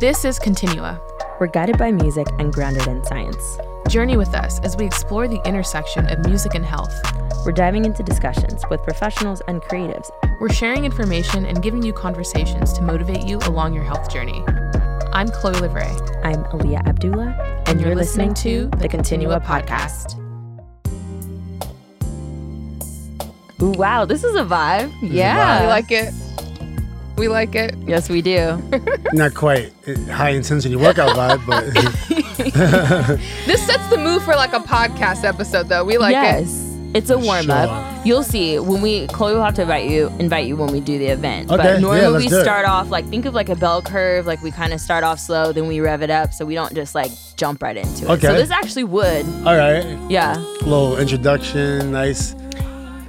This is Continua. We're guided by music and grounded in science. Journey with us as we explore the intersection of music and health. We're diving into discussions with professionals and creatives. We're sharing information and giving you conversations to motivate you along your health journey. I'm Chloe Livray. I'm Aliyah Abdullah, and you're listening to the Continua podcast. Ooh, wow, this is a vibe. Yeah. We like it. We like it. Yes, we do. Not quite high intensity workout vibe, but this sets the mood for like a podcast episode, though. We like yes. it. It's a warm up. Sure. You'll see when we Chloe will have to invite you invite you when we do the event. Okay. But normally yeah, we start off like think of like a bell curve, like we kind of start off slow, then we rev it up, so we don't just like jump right into it. Okay. So this actually would. All right. Yeah. Little introduction, nice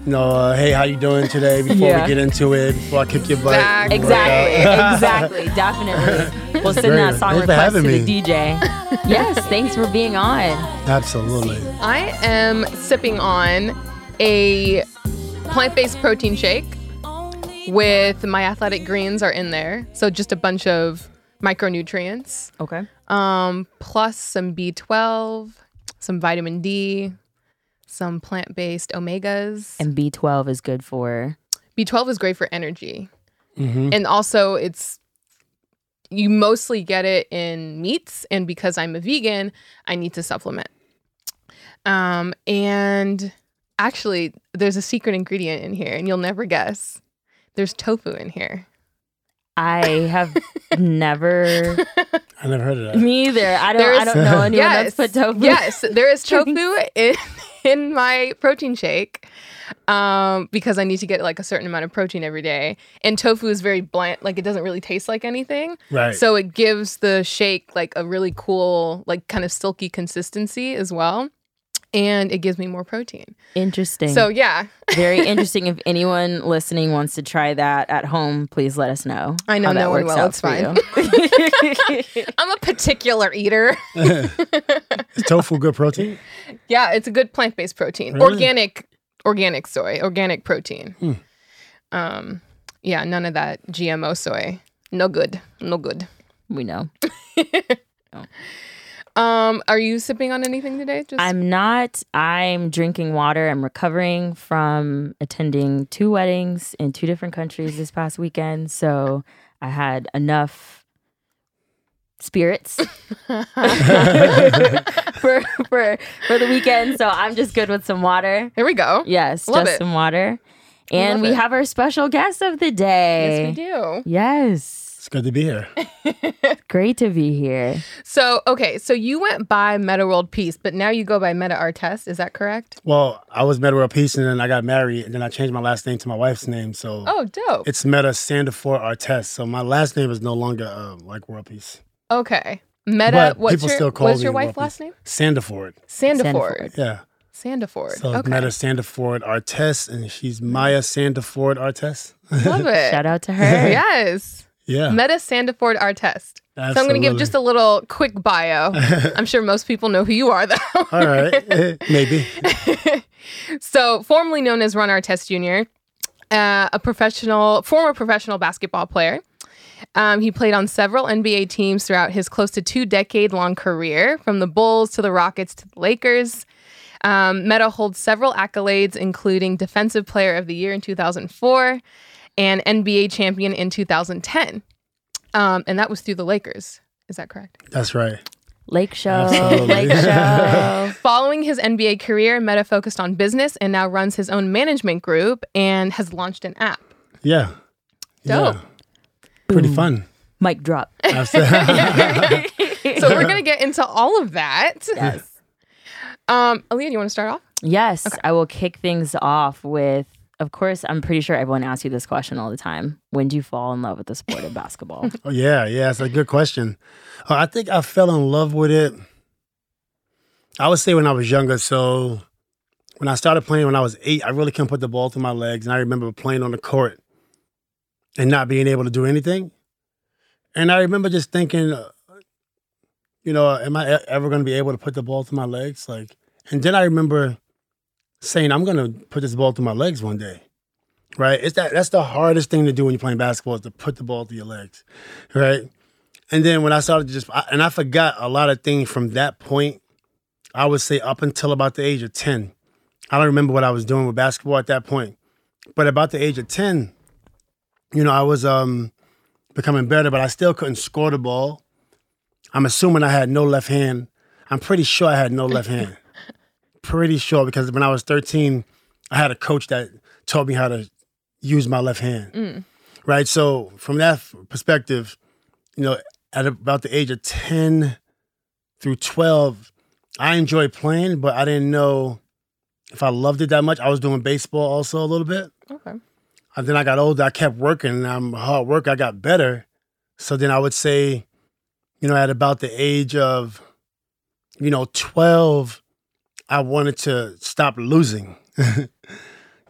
you know, uh, hey, how you doing today? Before yeah. we get into it, before I kick your butt. Exactly, exactly, definitely. We'll send that song request to me. the DJ. yes, thanks for being on. Absolutely. I am sipping on a plant-based protein shake with my athletic greens are in there, so just a bunch of micronutrients. Okay. Um, plus some B12, some vitamin D, some plant based omegas. And B12 is good for? B12 is great for energy. Mm-hmm. And also, it's, you mostly get it in meats. And because I'm a vegan, I need to supplement. Um, and actually, there's a secret ingredient in here, and you'll never guess. There's tofu in here. I have never. I never heard of that. Me either. I don't. I don't know anyone yes, that's put tofu. Yes, there is tofu in in my protein shake um, because I need to get like a certain amount of protein every day. And tofu is very bland, like it doesn't really taste like anything. Right. So it gives the shake like a really cool, like kind of silky consistency as well. And it gives me more protein. Interesting. So yeah. Very interesting. If anyone listening wants to try that at home, please let us know. I know no one will. It's fine. I'm a particular eater. is tofu good protein? Yeah, it's a good plant based protein. Really? Organic organic soy, organic protein. Hmm. Um, yeah, none of that GMO soy. No good. No good. We know. oh. Um, are you sipping on anything today? Just I'm not. I'm drinking water. I'm recovering from attending two weddings in two different countries this past weekend. So I had enough spirits for, for for the weekend. So I'm just good with some water. Here we go. Yes, Love just it. some water. And we it. have our special guest of the day. Yes, we do. Yes. It's good to be here. Great to be here. So, okay, so you went by Metta World Peace, but now you go by Metta Artest. Is that correct? Well, I was Metta World Peace, and then I got married, and then I changed my last name to my wife's name. So, oh, dope. It's Metta Sandiford Artest. So my last name is no longer uh, like World Peace. Okay. Metta. But what's people your, still call what's your wife's last name? Sandiford. Sandiford. Yeah. Sandiford. So okay. Metta Sandiford Artest, and she's Maya Sandiford Artest. Love it. Shout out to her. yes. Yeah. Metta Sandiford Artest. Absolutely. So I'm going to give just a little quick bio. I'm sure most people know who you are, though. All right. Maybe. so, formerly known as Ron Artest Jr., uh, a professional, former professional basketball player. Um, he played on several NBA teams throughout his close to two decade long career, from the Bulls to the Rockets to the Lakers. Um, Meta holds several accolades, including Defensive Player of the Year in 2004 and NBA champion in 2010. Um, and that was through the Lakers. Is that correct? That's right. Lake Show. Lake Show. Following his NBA career, Metta focused on business and now runs his own management group and has launched an app. Yeah. Dope. Yeah. Pretty fun. Mic drop. so we're gonna get into all of that. Yes. Um, Aliyah, you want to start off? Yes, okay. I will kick things off with of course, I'm pretty sure everyone asks you this question all the time. When do you fall in love with the sport of basketball? oh, yeah, yeah, it's a good question. Uh, I think I fell in love with it. I would say when I was younger. So when I started playing when I was eight, I really couldn't put the ball through my legs. And I remember playing on the court and not being able to do anything. And I remember just thinking, uh, you know, am I ever going to be able to put the ball through my legs? Like, and then I remember saying I'm gonna put this ball through my legs one day. Right? It's that that's the hardest thing to do when you're playing basketball is to put the ball through your legs. Right? And then when I started to just, I, and I forgot a lot of things from that point. I would say up until about the age of 10. I don't remember what I was doing with basketball at that point. But about the age of 10, you know, I was um becoming better, but I still couldn't score the ball. I'm assuming I had no left hand. I'm pretty sure I had no left hand. Pretty sure because when I was 13, I had a coach that taught me how to use my left hand. Mm. Right. So from that perspective, you know, at about the age of 10 through 12, I enjoyed playing, but I didn't know if I loved it that much. I was doing baseball also a little bit. Okay. And then I got older, I kept working, and I'm hard work, I got better. So then I would say, you know, at about the age of, you know, 12, I wanted to stop losing. I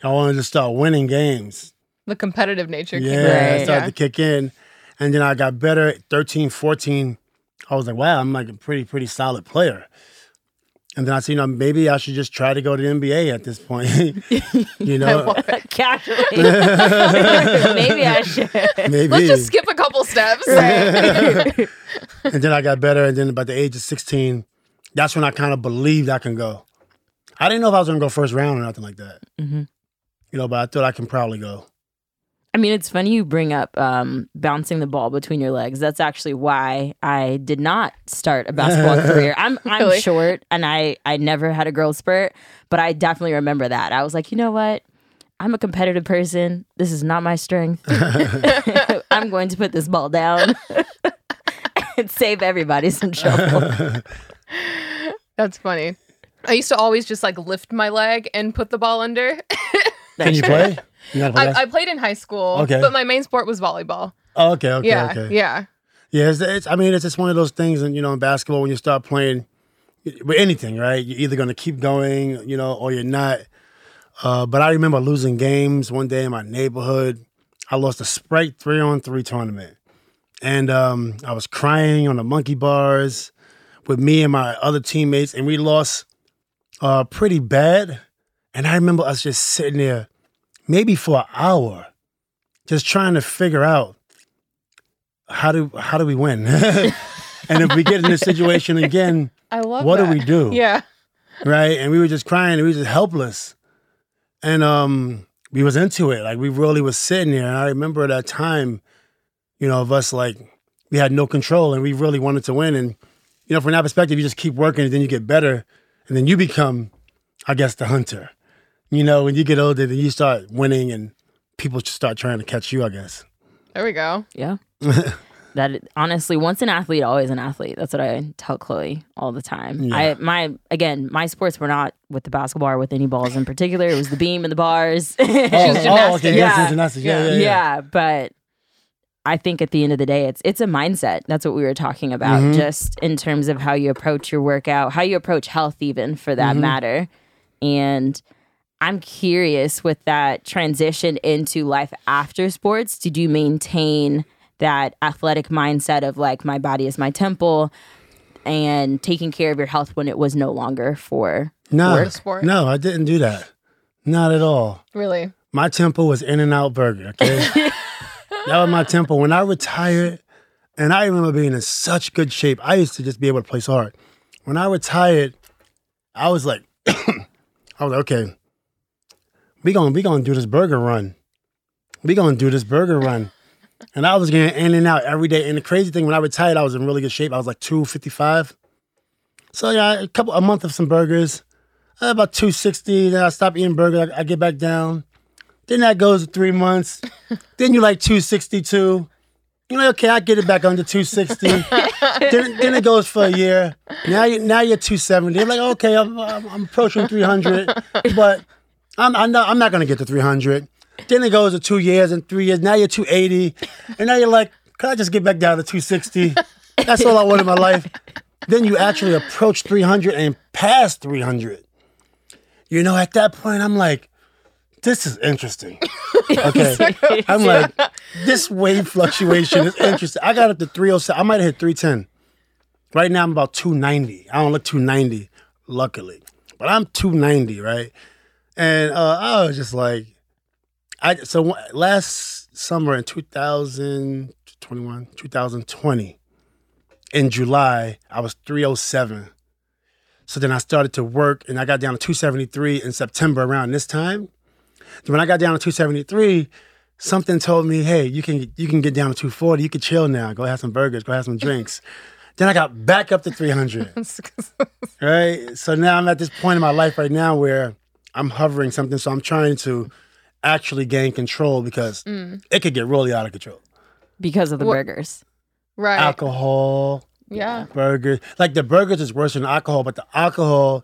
wanted to start winning games. The competitive nature. Yeah, came. Right. started to kick in. And then I got better at 13, 14. I was like, wow, I'm like a pretty, pretty solid player. And then I said, you know, maybe I should just try to go to the NBA at this point. you know. Casually. Maybe I should. maybe. Let's just skip a couple steps. and then I got better. And then about the age of 16, that's when I kind of believed I can go. I didn't know if I was going to go first round or nothing like that. Mhm. You know, but I thought I can probably go. I mean, it's funny you bring up um, bouncing the ball between your legs. That's actually why I did not start a basketball career. I'm I'm Really? short and I I never had a girl spurt, but I definitely remember that. I was like, you know what? I'm a competitive person. This is not my strength. I'm going to put this ball down and save everybody some trouble. That's funny. I used to always just like lift my leg and put the ball under. Can you play? You play I, I played in high school, Okay. but my main sport was volleyball. oh, okay, okay, yeah, okay. yeah. Yeah, it's, it's. I mean, it's just one of those things, and you know, in basketball, when you start playing with anything, right? You're either going to keep going, you know, or you're not. Uh, but I remember losing games one day in my neighborhood. I lost a Sprite three on three tournament, and um, I was crying on the monkey bars with me and my other teammates, and we lost uh, pretty bad. And I remember us just sitting there, maybe for an hour, just trying to figure out how do how do we win? and if we get in this situation again, I love what that. do we do? Yeah. Right? And we were just crying and we were just helpless. And um we was into it. Like we really was sitting there. And I remember that time, you know, of us like we had no control and we really wanted to win. And you know, from that perspective, you just keep working and then you get better. And then you become, I guess, the hunter. You know, when you get older, then you start winning and people just start trying to catch you, I guess. There we go. Yeah. that honestly, once an athlete, always an athlete. That's what I tell Chloe all the time. Yeah. I my again, my sports were not with the basketball or with any balls in particular. It was the beam and the bars. Oh, oh, okay. Yes, Yeah. gymnastics. Yeah, yeah, yeah, yeah. but I think at the end of the day, it's it's a mindset. That's what we were talking about, Mhm. just in terms of how you approach your workout, how you approach health, even for that Mhm. matter. And I'm curious with that transition into life after sports. Did you maintain that athletic mindset of like my body is my temple and taking care of your health when it was no longer for No, Sport. Sport. no, I didn't do that. Not at all. Really. My temple was In and Out Burger. Okay, that was my tempo. When I retired, and I remember being in such good shape. I used to just be able to place hard. When I retired, I was like, I was like, okay, we gonna we gonna do this burger run. We gonna do this burger run. And I was getting in and out every day. And the crazy thing, when I retired, I was in really good shape. I was like 255. So yeah, a couple a month of some burgers. Uh, about 260. Then I stop eating burgers. I, I get back down. Then that goes three months. then you're like 262. You're like, okay, I get it back under 260. then, then it goes for a year. Now you now you're 270. You're like, okay, I'm, I'm, I'm approaching 300, but I'm I'm not, I'm not gonna get to 300. Then it goes to two years and three years. Now you're 280, and now you're like, can I just get back down to 260? That's all I want in my life. Then you actually approach 300 and pass 300. You know, at that point, I'm like, this is interesting. Okay. I'm like, this wave fluctuation is interesting. I got up to 307. I might have hit 310. Right now, I'm about 290. I don't look 290, luckily, but I'm 290, right? And uh, I was just like, I so last summer in 2021, 2020, in July, I was 307. So then I started to work and I got down to 273 in September around this time. When I got down to 273, something told me, hey, you can you can get down to 240. You can chill now. Go have some burgers, go have some drinks. then I got back up to 300. right? So now I'm at this point in my life right now where I'm hovering something. So I'm trying to actually gain control because mm. it could get really out of control. because of the What- burgers. right. Alcohol, Yeah. burgers. Like the burgers is worse than alcohol, but the alcohol,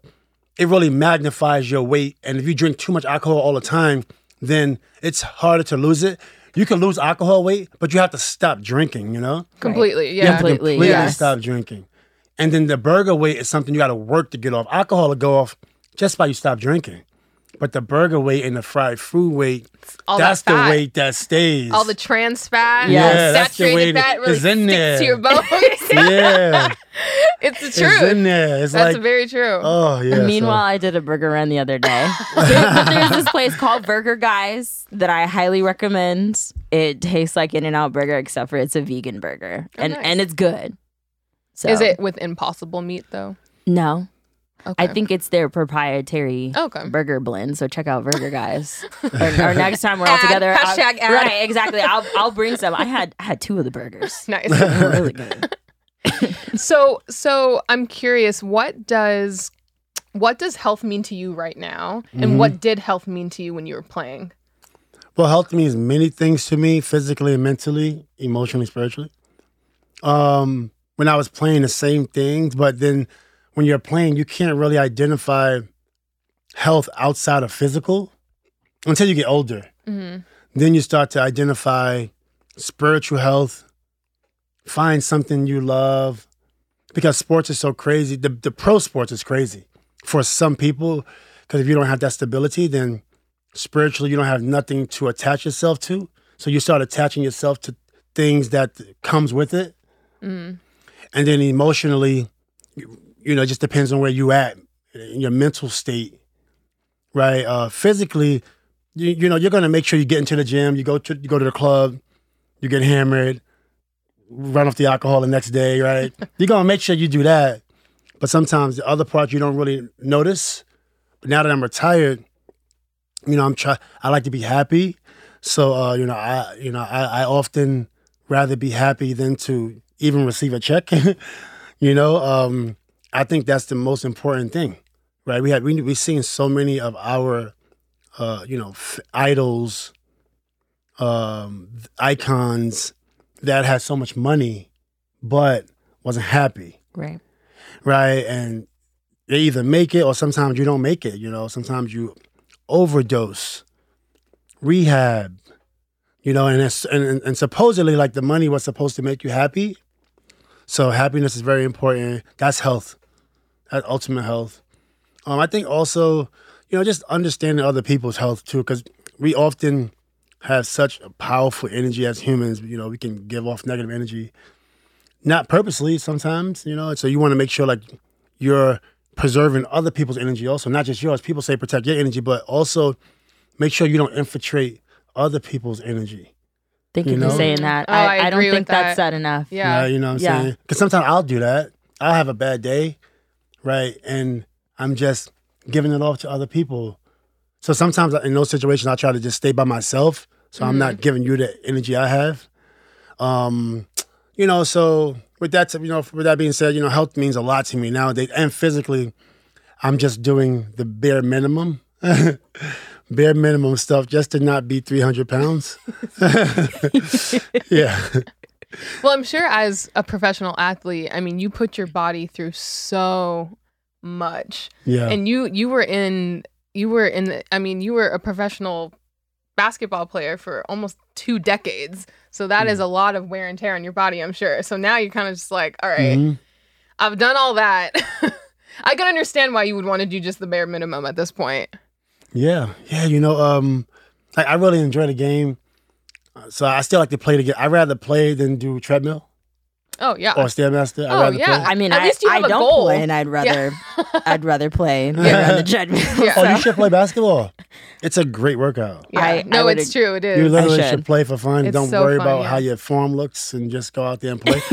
it really magnifies your weight. And if you drink too much alcohol all the time, then it's harder to lose it. You can lose alcohol weight, but you have to stop drinking, you know? Completely. You Yeah. have to Completely, completely yes. stop drinking. And then the burger weight is something you got to work to get off. Alcohol will go off just by you stop drinking. But the burger weight and the fried food weight, All that's that the weight that stays. All the trans fat, Yes. Yeah, that's the saturated fat really is in sticks there. to your bones. yeah, it's the truth. it's in there. It's That's like, very true. oh yeah. so- Meanwhile, I did a burger run the other day. But there's this place called Burger Guys that I highly recommend. It tastes like In and Out Burger, except for it's a vegan burger, oh, and nice. and it's good. So Is it with impossible meat though? No, Okay. I think it's their proprietary Okay. burger blend. So check out Burger Guys. or, or next time we're all Ad, together, I'll- hashtag ad. right? Exactly. I'll I'll bring some. I had I had two of the burgers. nice. Really good. so so I'm curious, what does what does health mean to you right now? And Mm-hmm. what did health mean to you when you were playing? Well, health means many things to me, physically and mentally, emotionally, spiritually. Um, when I was playing the same things, but then when you're playing, you can't really identify health outside of physical until you get older. hmm Then you start to identify spiritual health, find something you love, because sports is so crazy. The, the pro sports is crazy for some people, because if you don't have that stability, then spiritually you don't have nothing to attach yourself to. So you start attaching yourself to things that comes with it. Mm. And then emotionally, you, know, it just depends on where you at in your mental state, right? Uh, physically, you, you know, you're gonna make sure you get into the gym, you go to you go to the club, you get hammered, run off the alcohol the next day, right? you're gonna make sure you do that. But sometimes the other parts you don't really notice. But now that I'm retired, you know, I'm try I like to be happy. So uh, you know, I you know, I, I often rather be happy than to even receive a check. you know, um, I think that's the most important thing, right? We have we we seeing so many of our, uh, you know, f- idols, um, icons that had so much money, but wasn't happy, Right. right? And they either make it or sometimes you don't make it. You know, sometimes you overdose, rehab, you know, and it's, and, and and supposedly like the money was supposed to make you happy. So happiness is very important. That's health. That's ultimate health. Um, I think also, you know, just understanding other people's health too, because we often have such a powerful energy as humans. You know, we can give off negative energy, not purposely sometimes. You know, so you want to make sure like you're preserving other people's energy also, not just yours. People say protect your energy, but also make sure you don't infiltrate other people's energy. Thank You you, for saying that. Oh, I, I I, don't agree with think that's that. said enough. Yeah. Right, you know what I'm Yeah. saying? Because sometimes I'll do that. I'll have a bad day, right? And I'm just giving it off to other people. So sometimes in those situations, I try to just stay by myself. So I'm not giving you the energy I have. Um, you know, so with that, you know, with that being said, you know, health means a lot to me nowadays. And physically, I'm just doing the bare minimum. bare minimum stuff just to not be 300 pounds. yeah. Well, I'm sure as a professional athlete, I mean, you put your body through so much. Yeah. And you you were in you were in the, I mean, you were a professional basketball player for almost two decades. So that is a lot of wear and tear on your body, I'm sure. So now you're kind of just like, all right, Mhm. I've done all that. I can understand why you would want to do just the bare minimum at this point. Yeah, yeah. You know, um, I, I really enjoy the game, so I still like to play the game. I rather play than do treadmill Oh yeah. or stairmaster. Oh, I rather yeah. play. I mean, At I, least you I have a don't goal. play, and I'd rather, I'd rather play than Yeah. on the treadmill. Yeah. Oh, so- you should play basketball. It's a great workout. Yeah. I- I no, would it's true. It is. You literally should. should. play for fun. It's Don't so worry fun, about yeah. how your form looks and just go out there and play.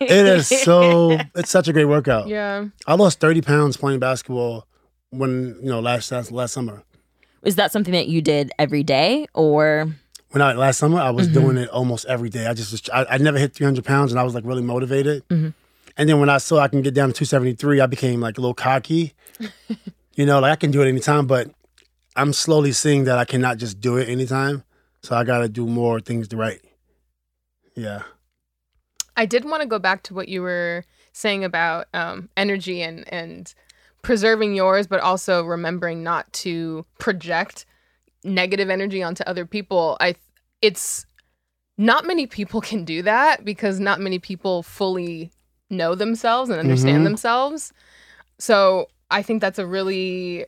it is so. It's such a great workout. yeah. I lost thirty pounds playing basketball when you know last last, last summer. Is that something that you did every day or When I last summer, I was Mhm. doing it almost every day. I just was, I, I never hit three hundred pounds, and I was like really motivated. Mhm. And then when I saw I can get down to two seventy three, I became like a little cocky. you know, like I can do it anytime, but I'm slowly seeing that I cannot just do it anytime. So I got to do more things right. Yeah. I did want to go back to what you were saying about um, energy and and preserving yours, but also remembering not to project negative energy onto other people. I it's not many people can do that because not many people fully know themselves and understand Mhm. themselves. So I think that's a really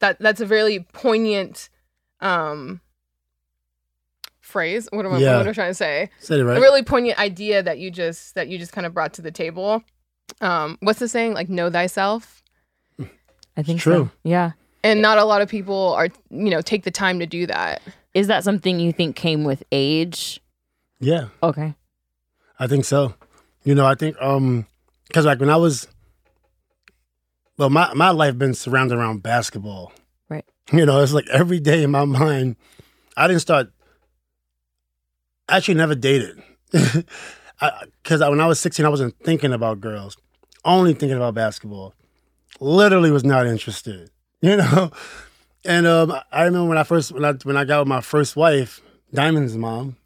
that that's a really poignant um phrase. What am I, Yeah. what am I trying to say? Said it right. a really poignant idea that you just that you just kind of brought to the table. Um, what's the saying? Like know thyself. I think True. so. Yeah. And not a lot of people are, you know, take the time to do that. Is that something you think came with age? yeah. Okay. I think so. You know, I think um because like when I was well, my my life been surrounded around basketball. Right. You know, it's like every day in my mind. I didn't start. I actually never dated. I, Because when I was 16, I wasn't thinking about girls, only thinking about basketball. Literally was not interested. You know, and um, I remember when I first when I when I got with my first wife, Diamond's mom.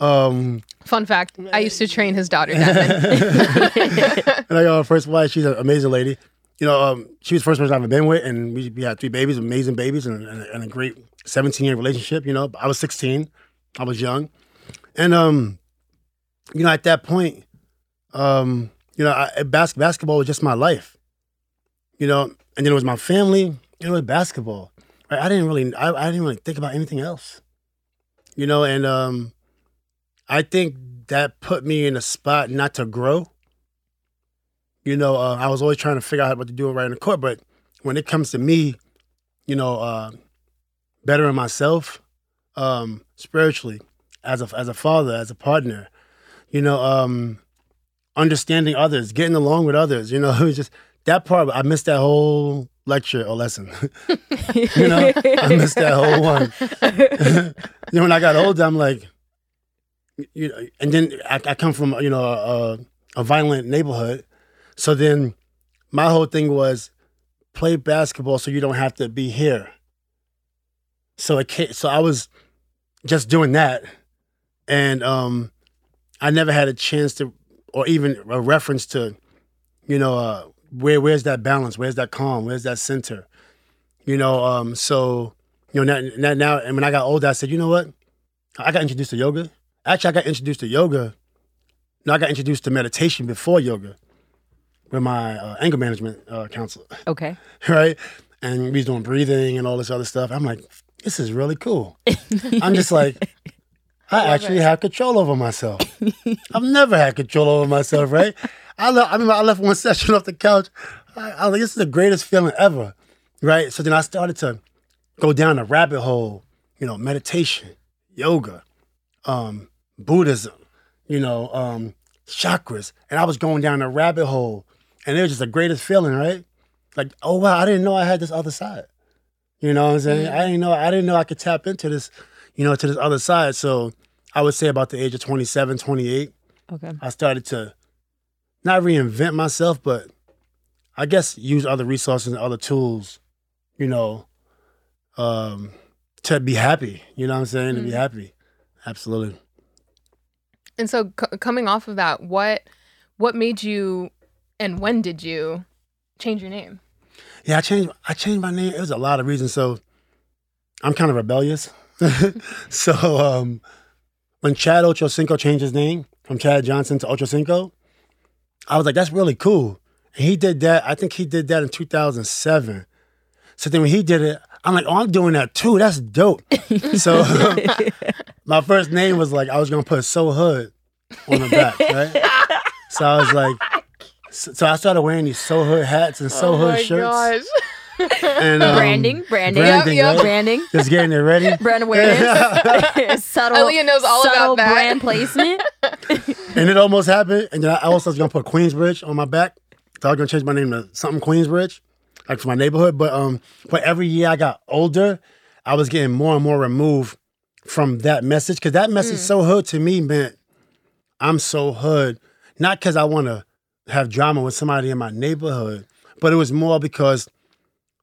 Um, Fun fact: I used to train his daughter. Diamond. and I got my first wife. She's an amazing lady. You know, um, she was the first person I've ever been with, and we, we had three babies, amazing babies, and, and, and a great 17 year relationship. You know, I was 16, I was young, and um, you know, at that point, um, you know, I, bas- basketball was just my life. You know, and then it was my family. Was basketball. I didn't really, I, I didn't really think about anything else. You know, and um, I think that put me in a spot not to grow. You know, uh, I was always trying to figure out what to do it right in the court, but when it comes to me, you know, uh, bettering myself um, spiritually as a as a father, as a partner, you know, um, understanding others, getting along with others, you know, it was just that part. I missed that whole lecture or lesson. you know, I missed that whole one. you know, when I got older, I'm like, you know, and then I, I come from you know a, a violent neighborhood, so then my whole thing was play basketball so you don't have to be here. So it ca so I was just doing that, and um, I never had a chance to, or even a reference to, you know, uh, where where's that balance, where's that calm, where's that center, you know. Um, so you know now, now, now and when I got older, I said, you know what, I got introduced to yoga. Actually, I got introduced to yoga. No, I got introduced to meditation before yoga with my uh, anger management uh, counselor, okay. right? And we was doing breathing and all this other stuff. I'm like, this is really cool. I'm just like, I actually have control over myself. I've never had control over myself, right? I left, I remember I left one session off the couch. I, I was like, this is the greatest feeling ever, right? So then I started to go down a rabbit hole, you know, meditation, yoga, um, Buddhism, you know, um, chakras. And I was going down a rabbit hole. And it was just the greatest feeling, right? Like, oh wow, I didn't know I had this other side. You know what I'm saying? I didn't know I didn't know I could tap into this, you know, to this other side. So I would say about the age of 27, 28, Okay. I started to not reinvent myself, but I guess use other resources and other tools, you know, um, to be happy. You know what I'm saying? To be Mhm. happy. Absolutely. and so, c- coming off of that, what what made you, and when did you change your name? Yeah, I changed. I changed my name. It was a lot of reasons. So, I'm kind of rebellious. so, um, when Chad Ochocinco changed his name from Chad Johnson to Ochocinco, I was like, "That's really cool." And he did that. I think he did that in 2007. So then when he did it, I'm like, "Oh, I'm doing that too. That's dope." so, my first name was like, I was gonna put So Hood on the back, right? so I was like, so, so I started wearing these So Hood hats and oh So oh Hood my shirts gosh. And um, branding, branding, branding, Yep, yep. right? branding, Just getting it ready. brand awareness, subtle, Aliyah knows all about subtle that. brand placement. And it almost happened. And then I also was gonna put Queensbridge on my back. So I was gonna change my name to something Queensbridge, like for my neighborhood. But um, but every year I got older, I was getting more and more removed from that message because that message so hood to me meant I'm so hood, not because I want to have drama with somebody in my neighborhood, but it was more because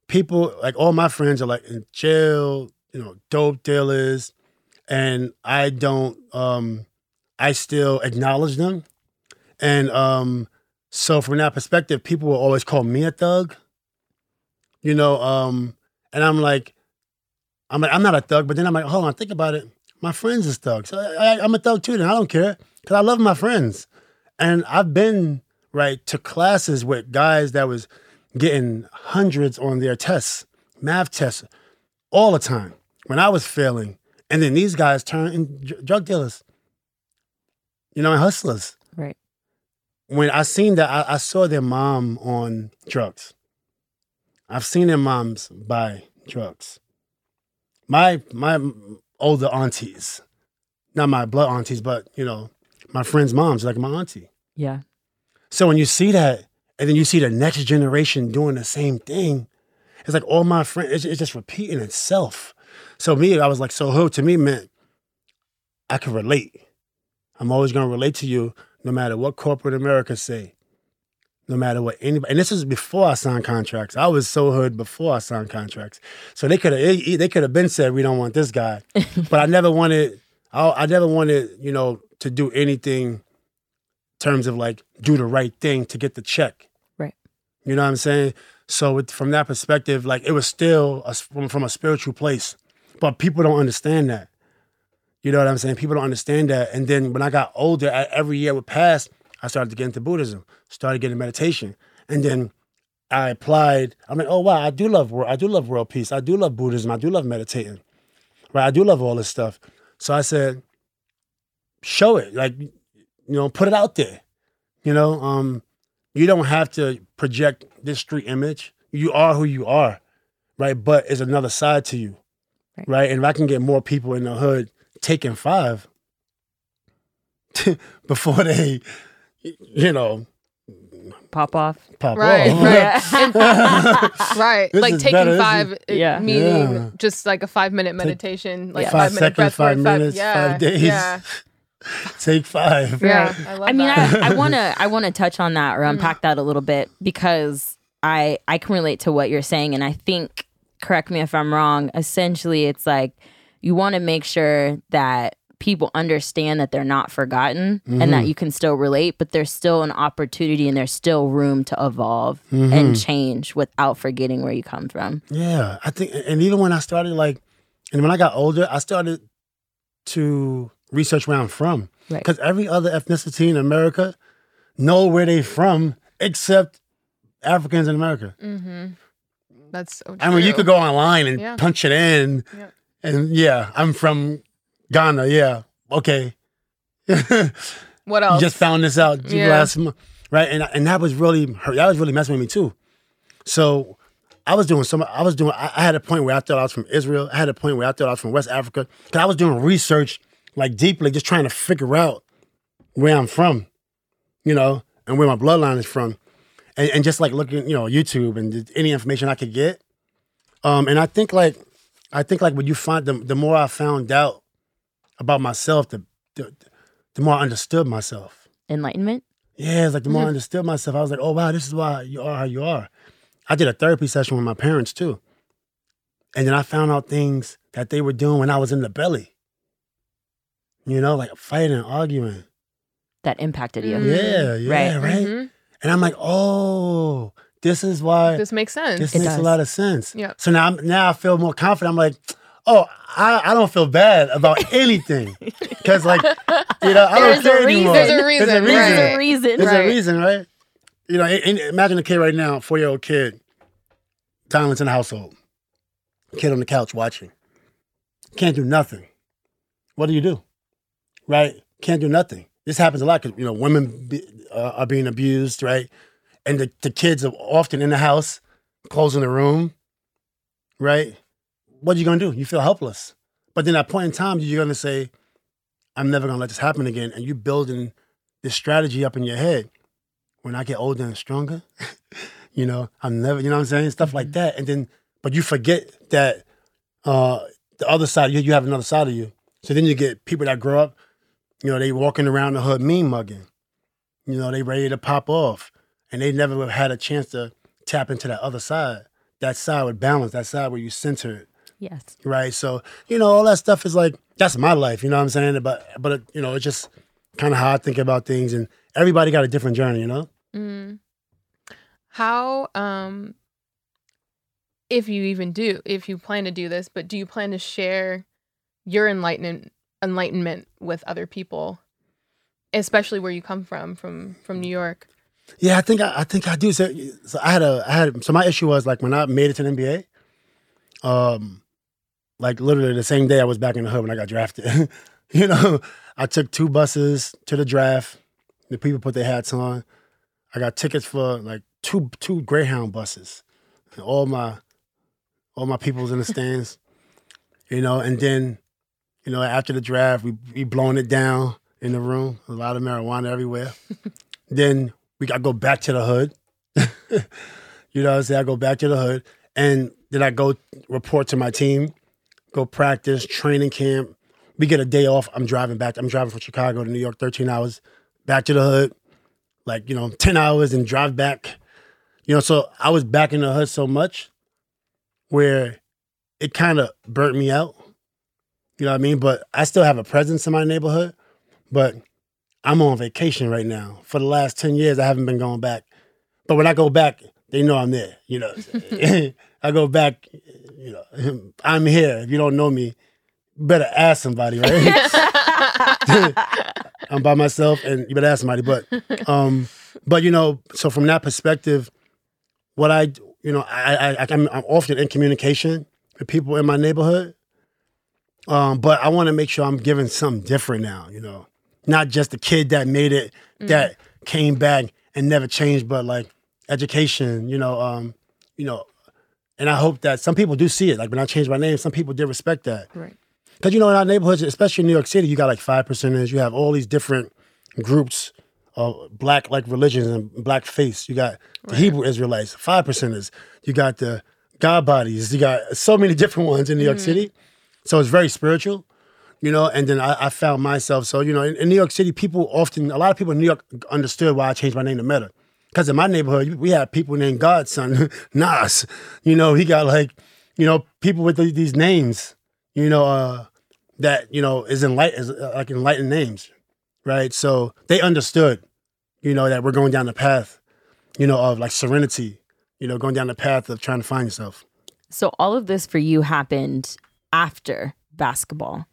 people like all my friends are like in jail, you know, dope dealers, and I don't um I still acknowledge them. And um so from that perspective, people will always call me a thug. You know, um, and I'm like, I'm like, I'm not a thug, but then I'm like, hold on, think about it. My friends is thugs. So I, I'm a thug too, then I don't care. Cause I love my friends. And I've been right to classes with guys that was getting hundreds on their tests, math tests, all the time when I was failing. And then these guys turn in dr- drug dealers, you know, and hustlers. Right. When I seen that, I, I saw their mom on drugs. I've seen their moms buy drugs. My my older aunties, not my blood aunties, but you know, my friends' moms, like my auntie. Yeah. So when you see that, and then you see the next generation doing the same thing, it's like all my friends, it's, it's just repeating itself. So me, I was like, so hood to me meant I can relate. I'm always gonna relate to you, no matter what corporate America say, no matter what anybody. And this is before I signed contracts. I was so hood before I signed contracts. So they could have eh, eh, they could have been said we don't want this guy, but I never wanted. I, I never wanted you know to do anything in terms of like do the right thing to get the check. You know what I'm saying? So with, from that perspective, like it was still a, from from a spiritual place, but people don't understand that. You know what I'm saying? People don't understand that. And then when I got older, every year would pass, I started to get into Buddhism, started getting meditation, and then I applied. I'm like, oh wow, I do love world. I do love world peace. I do love Buddhism. I do love meditating. Right? I do love all this stuff. So I said, show it. Like, you know, put it out there. You know, um, you don't have to project this street image. You are who you are, right? But it's another side to you, Right. right? And if I can get more people in the hood taking five before they, you know, Pop off. pop Right, off. right. Right. This like taking better. Five, Yeah. meaning Yeah. just like a five minute meditation, like Yeah. five, Five minute breath five work, minutes, yeah, five days. Yeah. Take five. Yeah. Right. I love I mean, that. I, I want to I want to touch on that or mm-hmm. unpack that a little bit because I I can relate to what you're saying, and I think correct me if I'm wrong. Essentially, it's like you want to make sure that people understand that they're not forgotten and that mm-hmm. you can still relate, but there's still an opportunity and there's still room to evolve and mm-hmm. change without forgetting where you come from. Yeah, I think, and even when I started, like, and when I got older, I started to research where I'm from, Right. because every other ethnicity in America know where they from except Africans in America. mm-hmm. That's so. I mean, you could go online and Yeah. punch it in, Yeah. and yeah, I'm from Ghana. Yeah, okay. What you else? just found this out Yeah. last month, right? And and that was really hurt. that was really messing with me too. So I was doing some. I was doing. I, I had a point where I thought I was from Israel. I had a point where I thought I was from West Africa. Cause I was doing research like deeply, just trying to figure out where I'm from, you know, and where my bloodline is from, and, and just like looking, you know, YouTube and any information I could get. Um, and I think like, I think like when you find the the more I found out about myself, the the, the more I understood myself. Enlightenment. Yeah, it's like the more I Mhm. understood myself, I was like, oh wow, this is why you are how you are. I did a therapy session with my parents too. And then I found out things that they were doing when I was in the belly. You know, like fighting, arguing. That impacted you. Mm. Yeah, yeah, Right. right. Mhm. And I'm like, oh, this is why This makes sense. this It makes does. a lot of sense. Yeah. So now, I'm, now I feel more confident. I'm like, oh, I, I don't feel bad about anything because, like, you know, I There's don't care a reason. anymore. There's a reason, There's a right. reason. There's a reason. There's Right. a reason, right? You know, and- and imagine a kid right now, four year old kid, silence in the household, kid on the couch watching, can't do nothing. What do you do? Right? Can't do nothing. This happens a lot because you know women be, uh, are being abused, right? And the, the kids are often in the house, closing the room, right? What are you gonna do? You feel helpless. But then at point in time, you're gonna say, I'm never gonna let this happen again. And you're building this strategy up in your head. When I get older and stronger, you know, I'm never, you know what I'm saying? Stuff like that. And then, but you forget that uh the other side, you, you have another side of you. So then you get people that grow up, you know, they walking around the hood mean mugging. You know, they ready to pop off. And they never have had a chance to tap into that other side. That side with balance, that side where you center it Yes. right? So you know, all that stuff is like that's my life. You know what I'm saying? But but you know, it's just kind of how I think about things, and everybody got a different journey. You know? Mm. How, um, if you even do, if you plan to do this, but do you plan to share your enlightenment enlightenment with other people, especially where you come from, from from New York? Yeah, I think I, I think I do. So, so I had a I had so my issue was like when I made it to the NBA, um, like literally the same day I was back in the hood when I got drafted. you know, I took two buses to the draft. The people put their hats on. I got tickets for like two two Greyhound buses. And all my all my people was in the stands. you know, and then, you know, after the draft, we we blowing it down in the room. A lot of marijuana everywhere. then we got to go back to the hood. you know what I'm saying? I go back to the hood. And then I go report to my team, go practice, training camp. We get a day off. I'm driving back. I'm driving from Chicago to New York, 13 hours, back to the hood, like, you know, 10 hours and drive back. You know, so I was back in the hood so much where it kind of burnt me out. You know what I mean? But I still have a presence in my neighborhood. But I'm on vacation right now. For the last 10 years, I haven't been going back. But when I go back, they know I'm there. You know, I go back, you know, I'm here. If you don't know me, better ask somebody, right? I'm by myself and you better ask somebody. But um, but you know, so from that perspective, what I you know, I, I I'm, I'm often in communication with people in my neighborhood. Um, but I want to make sure I'm giving something different now, you know. Not just the kid that made it, that came back and never changed, but like education, you know, um, you know, and I hope that some people do see it. Like when I changed my name, some people did respect that. Right. Because you know, in our neighborhoods, especially in New York City, you got like five percenters. You have all these different groups of black like religions and black faiths. You got the Hebrew Israelites, five percenters. You got the God bodies. You got so many different ones in New York City. So it's very spiritual, you know. And then I, I found myself. So you know, in, in New York City, people often, a lot of people in New York understood why I changed my name to Metta. Because in my neighborhood, we had people named Godson, Nas. You know, he got like, you know, people with the- these names, you know, uh, that you know is enlightened, is, uh, like enlightened names, right? So they understood, you know, that we're going down the path, you know, of like serenity, you know, going down the path of trying to find yourself. So all of this for you happened after basketball,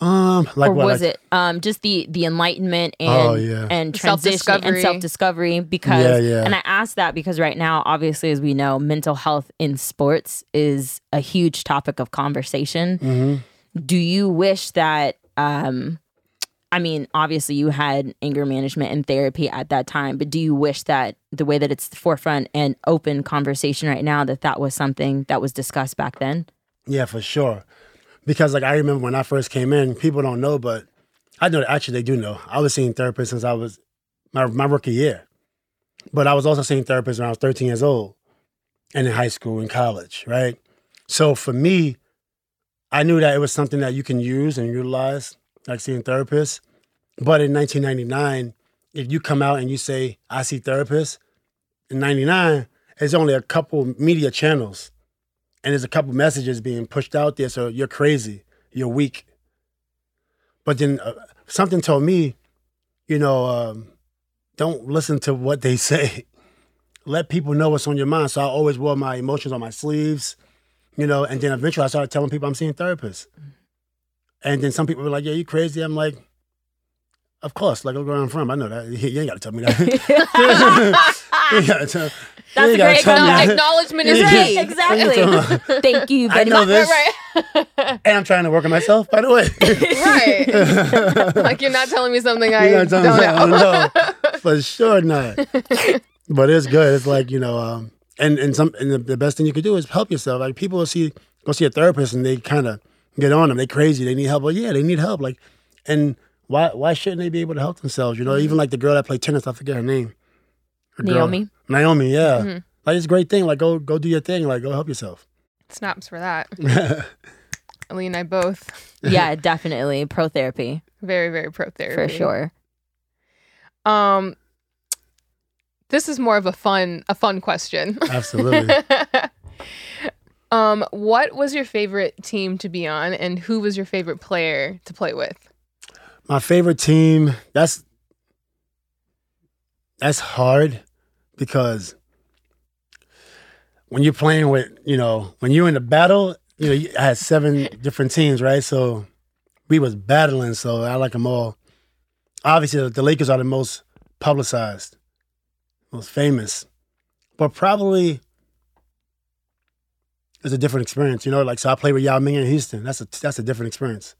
Um, like or what? was like- it um just the the enlightenment and Oh, yeah. and transition and Self-discovery. self discovery? Because Yeah, yeah. and I asked that because right now, obviously, as we know, mental health in sports is a huge topic of conversation. Mhm. Do you wish that? um I mean, obviously, you had anger management and therapy at that time, but do you wish that the way that it's the forefront and open conversation right now that that was something that was discussed back then? Yeah, for sure. Because like I remember when I first came in, people don't know, but I know actually they do know. I was seeing therapists since I was my my rookie year. But I was also seeing therapists when I was 13 years old and in high school and college, right? So for me, I knew that it was something that you can use and utilize, like seeing therapists. But in 1999, if you come out and you say, I see therapists, in 99, there's only a couple media channels and there's a couple messages being pushed out there. So you're crazy, you're weak. But then uh, something told me, you know, um, don't listen to what they say. Let people know what's on your mind. So I always wore my emotions on my sleeves, you know. And then eventually I started telling people I'm seeing therapists. And then some people were like, "Yeah, you crazy?" I'm like, "Of course, like look where I'm from. I know that. You ain't got to tell me that." You ain't gotta tell- you That's ain't a gotta great tell me acknowledgement is Yeah. key. exactly. Exactly. Thank you I know much. this. Right, And I'm trying to work on myself, by the way. right. like you're not telling me something I You know what I'm don't saying? know. No, for sure not. but it's good. It's like you know, um, and and some and the, the best thing you could do is help yourself. Like people will see go see a therapist and they kind of get on them. They crazy. They need help. Well, yeah, they need help. Like, and why why shouldn't they be able to help themselves? You know, even like the girl that played tennis, I forget her name. Her girl- Naomi. Naomi, yeah. Mhm. Like it's a great thing. Like go go do your thing. Like go help yourself. Snaps for that. Ali and I both Yeah, definitely pro therapy very very pro therapy for sure. Um, this is more of a fun a fun question. Absolutely. um, what was your favorite team to be on, and who was your favorite player to play with? My favorite team. That's that's hard because when you're playing with, you know, when you're in the battle, you know, you- I had seven different teams, right? So we was battling. So I like them all. Obviously, the Lakers are the most publicized, most famous, but probably it's a different experience. You know, like so I played with Yao Ming in Houston. That's a that's a different experience.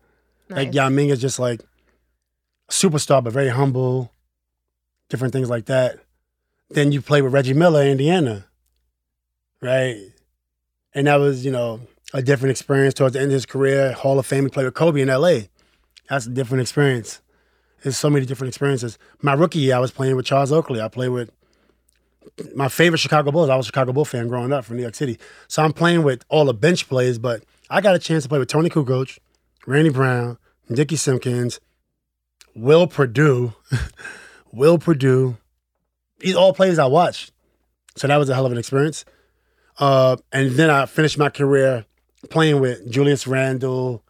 Like Nice. Yao Ming is just like superstar, but very humble, different things like that. Then you play with Reggie Miller in Indiana, right? And that was, you know, a different experience towards the end of his career. Hall of Fame, he played with Kobe in LA. That's a different experience. There's so many different experiences. My rookie year, I was playing with Charles Oakley. I played with my favorite Chicago Bulls. I was a Chicago Bull fan growing up from New York City. So I'm playing with all the bench players, but I got a chance to play with Toni Kukoc, Randy Brown, Dickie Simpkins, Will Perdue, Will Perdue. These all players I watched. So that was a hell of an experience. Uh, and then I finished my career playing with Julius Randle,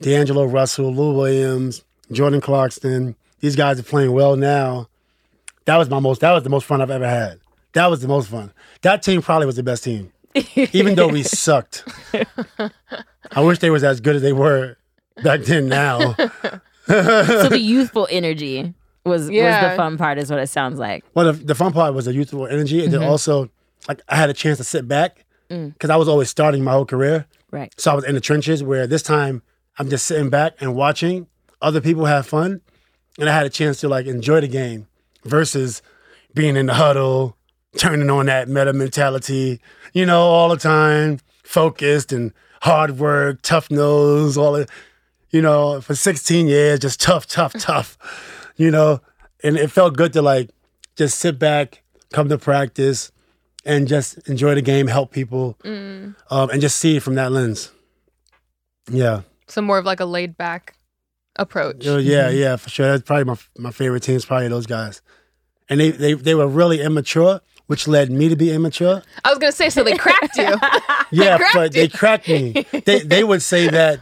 D'Angelo Russell, Lou Williams, Jordan Clarkson. These guys are playing well now. That was my most. That was the most fun I've ever had. That was the most fun. That team probably was the best team, even though we sucked. I wish they was as good as they were back then. Now, so the youthful energy was was the fun part, is what it sounds like. well, the, the fun part was the youthful energy, and then also like I had a chance to sit back Mm. because I was always starting my whole career. Right. So I was in the trenches where this time I'm just sitting back and watching other people have fun. And I had a chance to like enjoy the game versus being in the huddle, turning on that Metta mentality, you know, all the time, focused and hard work, tough nose, all it, you know, for 16 years, just tough, tough, tough, you know. And it felt good to like just sit back, come to practice, and just enjoy the game, help people, um, and just see it from that lens. Yeah. So more of like a laid back approach. Oh, yeah, yeah, for sure. That's probably my my favorite teams. Probably those guys, and they they they were really immature, which led me to be immature. I was gonna say, so they cracked you. Yeah, cracked but they cracked me. They they would say that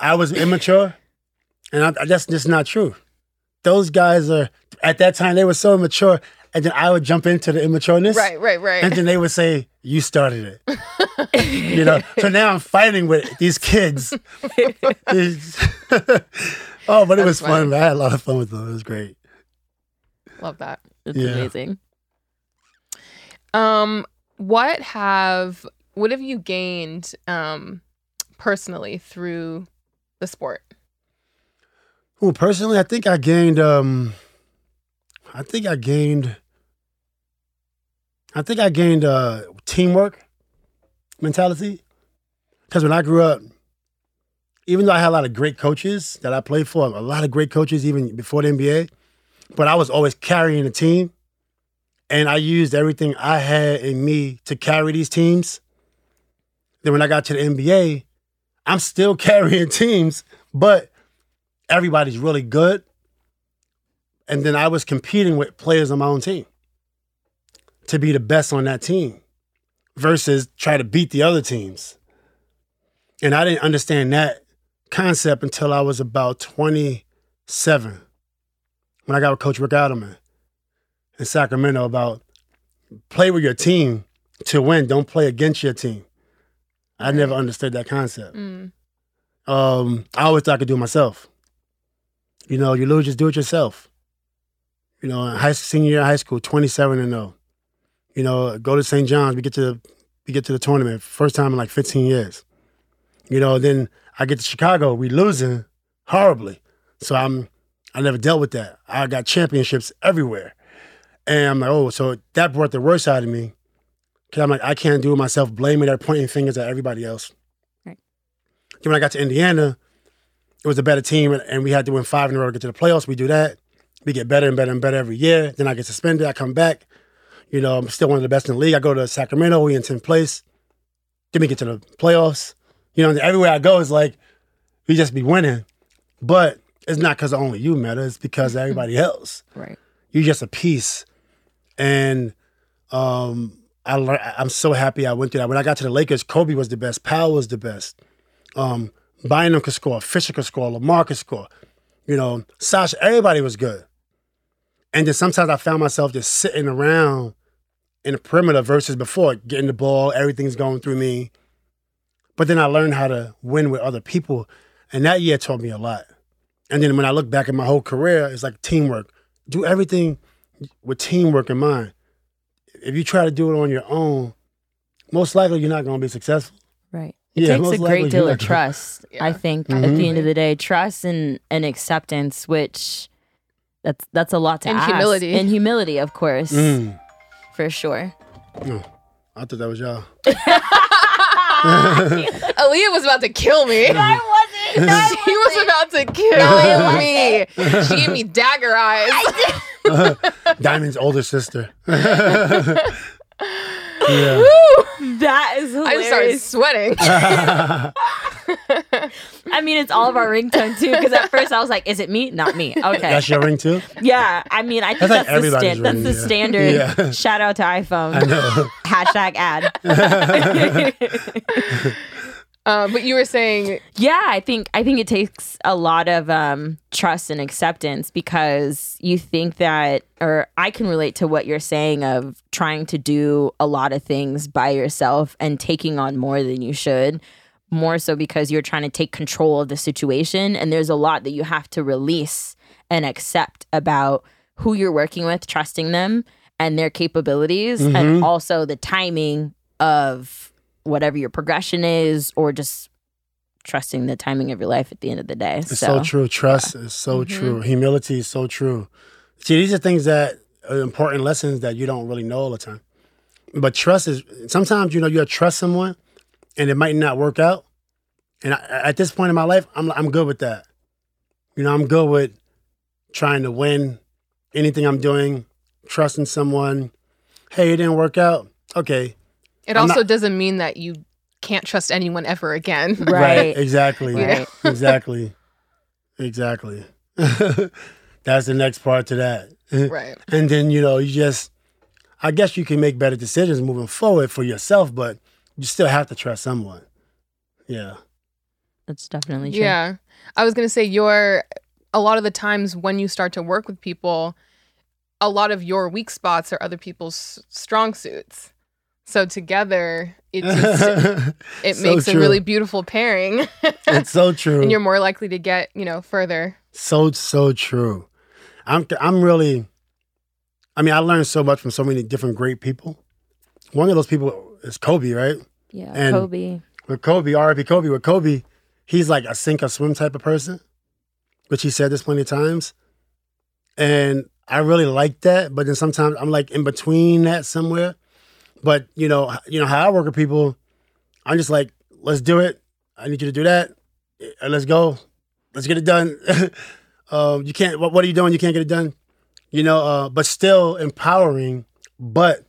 I was immature, and I, that's just not true. Those guys are at that time they were so immature, and then I would jump into the immatureness, right, right, right. and then they would say, "You started it." you know. So now I'm fighting with these kids. Oh, but it That's was fun. I had a lot of fun with them. It was great. Love that. It's Yeah. amazing. Um, what have what have you gained um personally through the sport? Well, personally, I think I gained. um I think I gained. I think I gained uh teamwork mentality. Because when I grew up, even though I had a lot of great coaches that I played for, a lot of great coaches even before the NBA, but I was always carrying the team, and I used everything I had in me to carry these teams. Then when I got to the NBA, I'm still carrying teams, but everybody's really good. And then I was competing with players on my own team to be the best on that team versus try to beat the other teams. And I didn't understand that concept until I was about 27 when I got with Coach Rick Adelman in Sacramento about play with your team to win, don't play against your team. I never understood that concept Mm. um, I always thought I could do it myself. You know, you lose, just do it yourself. You know, high senior year of high school, twenty seven and zero. You know, go to St. John's. We get to the, we get to the tournament first time in like fifteen years. You know, then I get to Chicago. We losing horribly. So I'm I never dealt with that. I got championships everywhere, and I'm like, oh, so that brought the worst out of me. Cause I'm like, I can't do it myself, blaming or pointing fingers at everybody else. Right. Then when I got to Indiana, it was a better team, and- and we had to win five in a row to get to the playoffs. We do that. We get better and better and better every year. Then I get suspended. I come back. You know, I'm still one of the best in the league. I go to Sacramento. We in 10th place. Then we get to the playoffs. You know, everywhere I go, it's like we just be winning. But it's not because only you matter. It's because everybody else Right. you're just a piece. And um, I lear- I'm so happy I went through that. When I got to the Lakers, Kobe was the best. Pau was the best. Um, Bynum could score. Fisher could score. Lamar could score. You know, Sasha, everybody was good. And then sometimes I found myself just sitting around in the perimeter versus before, getting the ball, everything's going through me. But then I learned how to win with other people. And that year taught me a lot. And then when I look back at my whole career, it's like teamwork. Do everything with teamwork in mind. If you try to do it on your own, most likely you're not going to be successful. Right. It Yeah, takes a great deal of not gonna- trust, I think, at Mhm. the end of the day. Trust and, and acceptance, which that's that's a lot to And ask. humility. And humility, of course. Mm. For sure. No, I thought that was y'all. Aliyah was about to kill me. wasn't. she was about to kill me. She gave me dagger eyes. Diamond's older sister. yeah. That is I just started sweating. I mean, it's all of our ringtone too. Because at first I was like, "Is it me? Not me." Okay. That's your ring too? yeah. I mean, I think That's like that's, the, everybody's stand- that's ring, the yeah. standard. Yeah. Shout out to iPhone. I know. Hashtag ad. Uh, but you were saying, Yeah, I think I think it takes a lot of um, trust and acceptance because you think that, or I can relate to what you're saying of trying to do a lot of things by yourself and taking on more than you should. More so because you're trying to take control of the situation, and there's a lot that you have to release and accept about who you're working with, trusting them and their capabilities, and also the timing of whatever your progression is, or just trusting the timing of your life at the end of the day. It's so, true. Trust is so Mm-hmm. true. Humility is so true. See, these are things that are important lessons that you don't really know all the time. But trust is sometimes you know you trust someone, and it might not work out. And I, at this point in my life, I'm I'm good with that. You know, I'm good with trying to win anything I'm doing, trusting someone. Hey, it didn't work out. Okay, it I'm also not- doesn't mean that you can't trust anyone ever again. Right. exactly. Right. Exactly. Exactly. That's the next part to that. right. And then, you know, you just, I guess you can make better decisions moving forward for yourself, but you still have to trust someone. Yeah. That's definitely true. Yeah. I was going to say, your, a lot of the times when you start to work with people, a lot of your weak spots are other people's strong suits. So together, it just, it So makes a really beautiful pairing. it's so true. and you're more likely to get, you know, further. So so true. I'm I'm really I mean, I learned so much from so many different great people. One of those people is Kobe, right? Yeah. And- Kobe. With Kobe, R.I.P. Kobe, with Kobe, he's like a sink or swim type of person, which he said this plenty of times. And I really like that, but then sometimes I'm like in between that somewhere. But you know, you know how I work with people, I'm just like, let's do it. I need you to do that. And let's go. Let's get it done. um, you can't. What, what are you doing? You can't get it done. You know, uh, but still empowering. But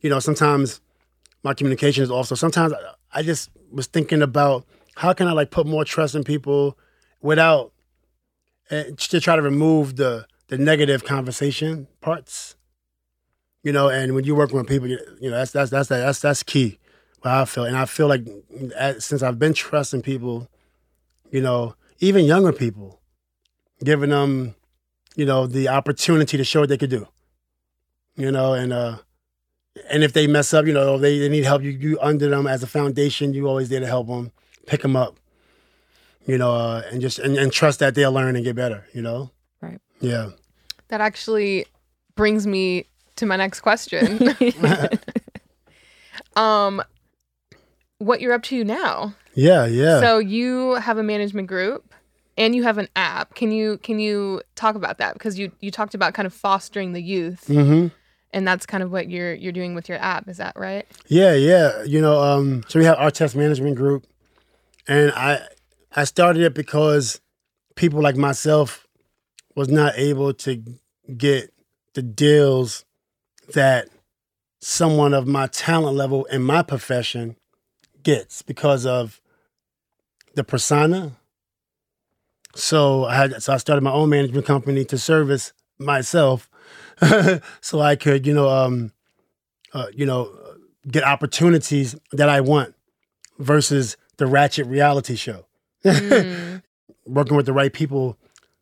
you know, sometimes my communication is off. So sometimes I- I just was thinking about how can I like put more trust in people without uh, to try to remove the the negative conversation parts. You know, and when you work with people, you, know that's that's that's that's that's key. What I feel, and I feel like since I've been trusting people, you know, even younger people, giving them, you know, the opportunity to show what they could do. You know, and uh, and if they mess up, you know, they, they need help. You you under them as a foundation. You always there to help them, pick them up. You know, uh, and just and, and trust that they'll learn and get better. You know. Right. Yeah. That actually brings me to my next question. um, what you're up to now? Yeah. Yeah. So you have a management group and you have an app. Can you can you talk about that? Because you you talked about kind of fostering the youth mm-hmm. and that's kind of what you're you're doing with your app. Is that right? Yeah, yeah. You know, um, so we have our test management group, and I I started it because people like myself was not able to get the deals that someone of my talent level in my profession gets because of the persona. So I had so I started my own management company to service myself, so I could you know um, uh, you know get opportunities that I want versus the ratchet reality show. Mm. Working with the right people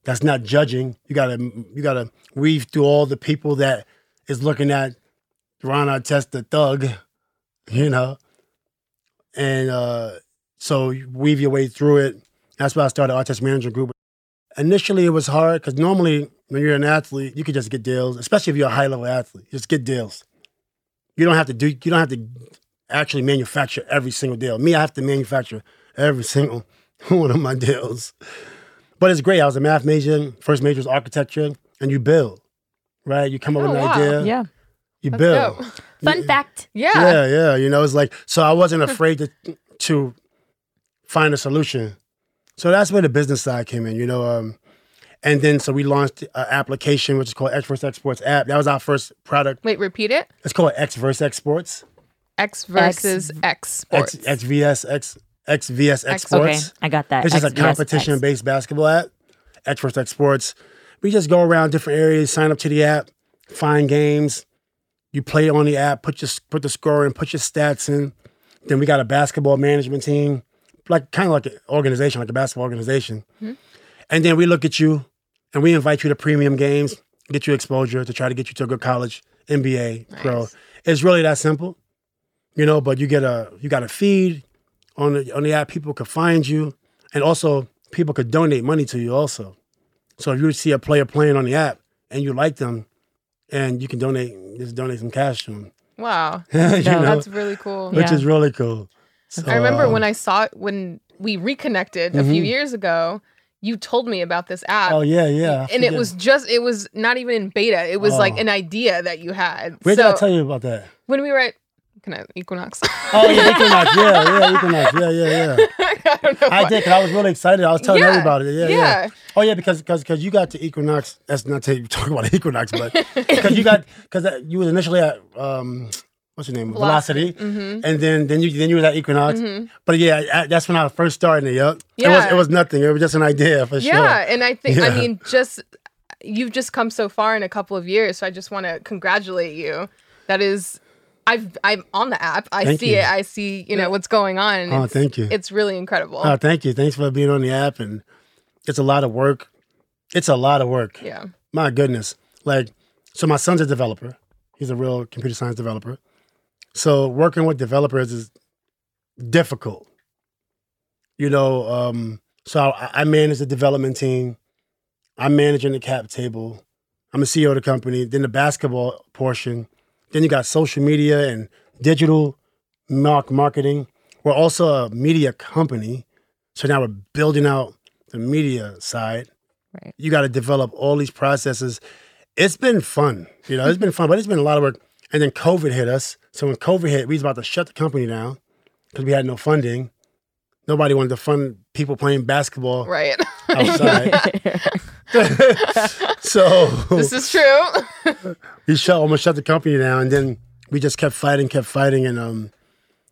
that's not judging. You gotta you gotta weave through all the people that is looking at Ron Artest the thug, you know. And uh so you weave your way through it. That's why I started Artest Management Group. Initially it was hard because normally when you're an athlete, you could just get deals, especially if you're a high level athlete. Just get deals. You don't have to do you don't have to actually manufacture every single deal. Me, I have to manufacture every single one of my deals. But it's great. I was a math major. First major was architecture, and you build, right? You come up Oh, with an wow. idea, Yeah. you That's build. dope. Fun fact. Yeah. Yeah, yeah. You know, it's like so. I wasn't afraid to to find a solution. So that's where the business side came in. You know, um, and then so we launched an application which is called X vs X Sports app. That was our first product. Wait, repeat it. It's called X vs X Sports. X versus X X. XVS X XVS Exports. Okay, I got that. It's just a X- yes, competition based basketball app, X vs. We just go around different areas, sign up to the app, find games. You play on the app, put your put the score in, put your stats in. Then we got a basketball management team, like kind of like an organization, like a basketball organization. Mm-hmm. And then we look at you and we invite you to premium games, get you exposure to try to get you to a good college, NBA, pro. It's really that simple, you know. But you get a you got a feed on the on the app. People could find you, and also people could donate money to you also. So if you see a player playing on the app and you like them, and you can donate just donate some cash to them, Wow. you No, know, That's really cool. which Yeah. is really cool. I remember So, when I saw it when we reconnected a few Mhm. years ago. You told me about this app. Oh yeah, yeah. And it was just it was not even in beta. It was like Oh. an idea that you had. Where so did I tell you about that? when we were at Equinox. Oh yeah, Equinox. Yeah, yeah, Equinox. Yeah, yeah, yeah. I don't know. I why. did because I was really excited. I was telling Yeah, everybody. Yeah, yeah, yeah. Oh yeah, because because because you got to Equinox. That's not to talk about Equinox, but because you got because you was initially at um what's your name Velocity, Mhm. and then then you then you was at Equinox. Mhm. But yeah, I, that's when I first started it. Yup. It was it was nothing. It was just an idea for sure. Yeah, and I think I mean just you've just come so far in a couple of years. So I just want to congratulate you. That is, I've I'm on the app. I Thank see you. it. I see you know what's going on. Oh, it's, thank you. It's really incredible. Oh, thank you. Thanks for being on the app, and it's a lot of work. It's a lot of work. yeah. My goodness. Like, so my son's a developer. He's a real computer science developer. So working with developers is difficult. You know, um, so I, I manage the development team. I'm managing the cap table. I'm the CEO of the company. Then the basketball portion. Then you got social media and digital mark marketing. We're also a media company. So now we're building out the media side. Right. You got to develop all these processes. It's been fun. You know, it's been fun, but it's been a lot of work. And then COVID hit us. So when COVID hit, we was about to shut the company down because we had no funding. Nobody wanted to fund people playing basketball Right. outside. so this is true. we shut almost shut the company down and then we just kept fighting kept fighting and um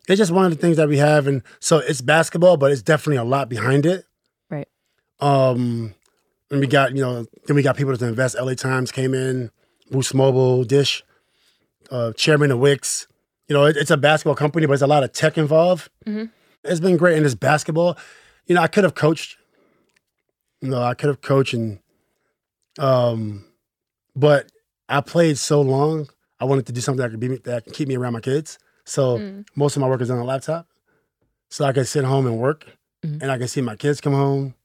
it's just one of the things that we have and so it's basketball but it's definitely a lot behind it Right. um and we got you know then we got people to invest la times came in boost mobile dish uh chairman of wix you know it, it's a basketball company but there's a lot of tech involved Mhm. it's been great in this basketball you know i could have coached you know i could have coached and um but I played so long. I wanted to do something that could be that can keep me around my kids. So Mm. most of my work is on a laptop, so I can sit home and work, Mhm. and I can see my kids come home,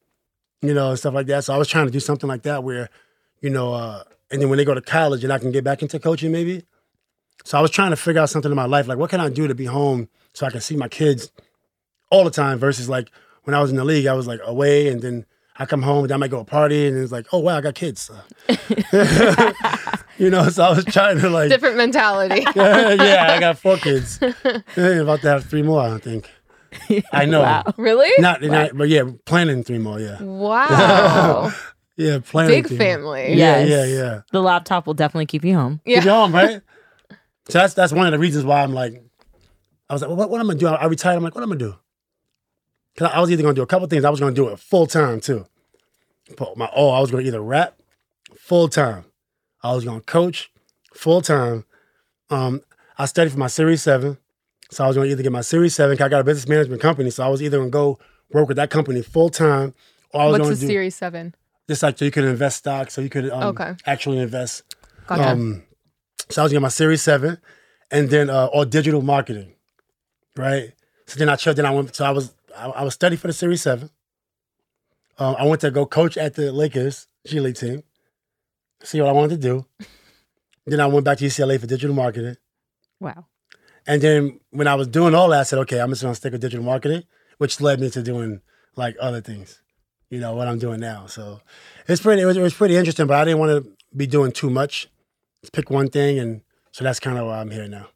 you know, and stuff like that. So I was trying to do something like that where, you know, uh, and then when they go to college and I can get back into coaching maybe. So I was trying to figure out something in my life, like what can I do to be home so I can see my kids all the time versus like when I was in the league, I was like away and then I come home and I might go to a party and it's like, oh wow, I got kids. you know, so I was trying to like Different mentality. yeah, yeah, I got four kids. about to have three more, I think. I know. Wow. really? Not, not, but yeah, planning three more. Yeah, Wow. yeah, planning. Big three more. family. Yeah, Yes. yeah, yeah. The laptop will definitely keep you home. Yeah. Keep you home, right? So that's that's one of the reasons why I'm like, I was like, well, what, what am I gonna do? I, I retired. I'm like, what am I gonna do? Cause I was either gonna do a couple things. I was gonna do it full time too. But my oh, I was gonna either rap full time. I was gonna coach full time. Um, I studied for my Series Seven, so I was gonna either get my Series Seven. 'cause I got a business management company, so I was either gonna go work with that company full time, or I was What's gonna the do Series 7? just like so you could invest stock, so you could um, Okay. actually invest. Gotcha. Um, so I was getting my Series Seven, and then uh, or digital marketing, right? So then I chose. Then I went. So I was I, I was studying for the Series Seven. Um, I went to go coach at the Lakers G League team. See what I wanted to do. then I went back to UCLA for digital marketing. Wow. And then when I was doing all that, I said, okay, I'm just gonna stick with digital marketing, which led me to doing like other things, you know, what I'm doing now. So it's pretty, it was, it was pretty interesting, but I didn't want to be doing too much. Just pick one thing, and so that's kind of why I'm here now.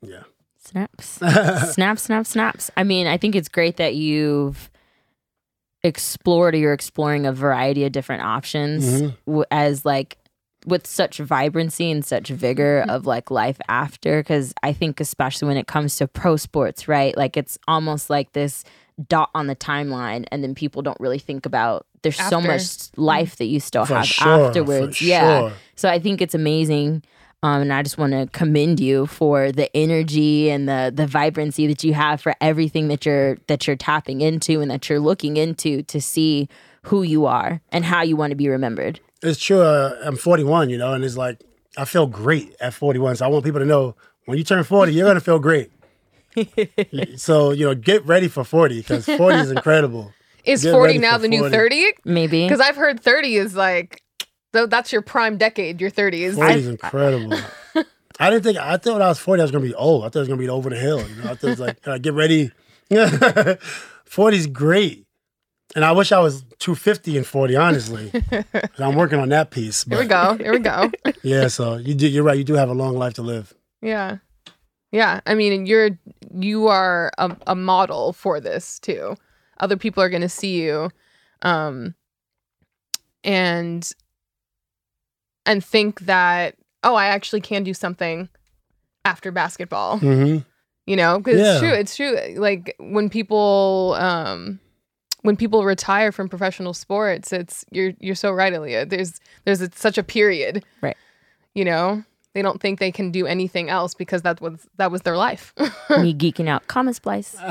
Yeah. Snaps. snaps, snaps, snaps. I mean, I think it's great that you've explored or you're exploring a variety of different options Mhm. w- as like with such vibrancy and such vigor of like life after because i think especially when it comes to pro sports right like it's almost like this dot on the timeline and then people don't really think about there's so much life that you still For have sure, afterwards yeah sure. so I think it's amazing. Um, and I just want to commend you for the energy and the the vibrancy that you have for everything that you're that you're tapping into and that you're looking into to see who you are and how you want to be remembered. It's true. Uh, I'm 41, you know, and it's like I feel great at 41. So I want people to know when you turn 40, you're gonna feel great. so you know, get ready for 40 because 40 is incredible. Is Get 40 now for the new 30? Maybe Because I've heard 30 is like, th- that's your prime decade, your 30s. 40 is incredible. I didn't think I thought when I was 40 I was gonna be old. I thought it was gonna be over the hill. You know, I thought it was like get ready. 40 is great. And I wish I was 250 and 40, honestly. I'm working on that piece. Here we go. Here we go. Yeah, so you do you're right, you do have a long life to live. Yeah. Yeah. I mean, you're, you are a, a model for this too. Other people are going to see you. Um, and, and think that, oh, I actually can do something after basketball. hmm you know because Yeah. it's true it's true like when people um when people retire from professional sports it's you're you're so right Aliyah. there's there's a, such a period Right. you know they don't think they can do anything else because that was that was their life me geeking out. Comma splice.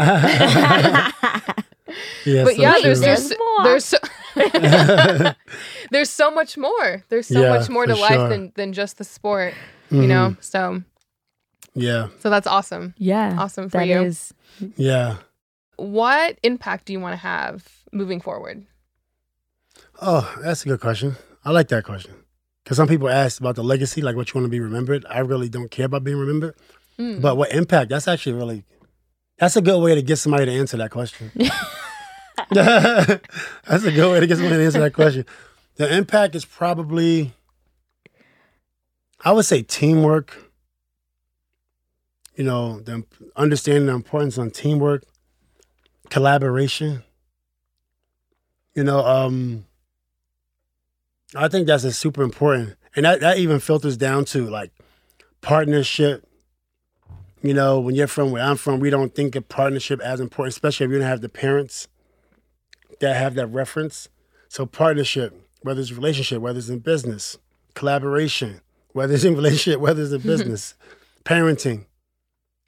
Yeah, but so yeah true. there's There's there's more. there's so, there's so much more there's so Yeah, much more to for life sure. than than just the sport you know so yeah, so that's awesome Yeah, awesome for that you is. yeah. what impact do you want to have moving forward Oh, that's a good question. I like that question. Because some people ask about the legacy, like what you want to be remembered. I really don't care about being remembered. Mm. But what impact? That's actually really, that's a good way to get somebody to answer that question. that's a good way to get someone to answer that question. The impact is probably, I would say teamwork. You know, the understanding the importance on teamwork, collaboration. You know, um, I think that's a super important, and that that even filters down to like partnership. You know, when you're from where I'm from, we don't think of partnership as important, especially if you don't have the parents that have that reference. So partnership, whether it's relationship, whether it's in business, collaboration, whether it's in relationship, whether it's in business, parenting,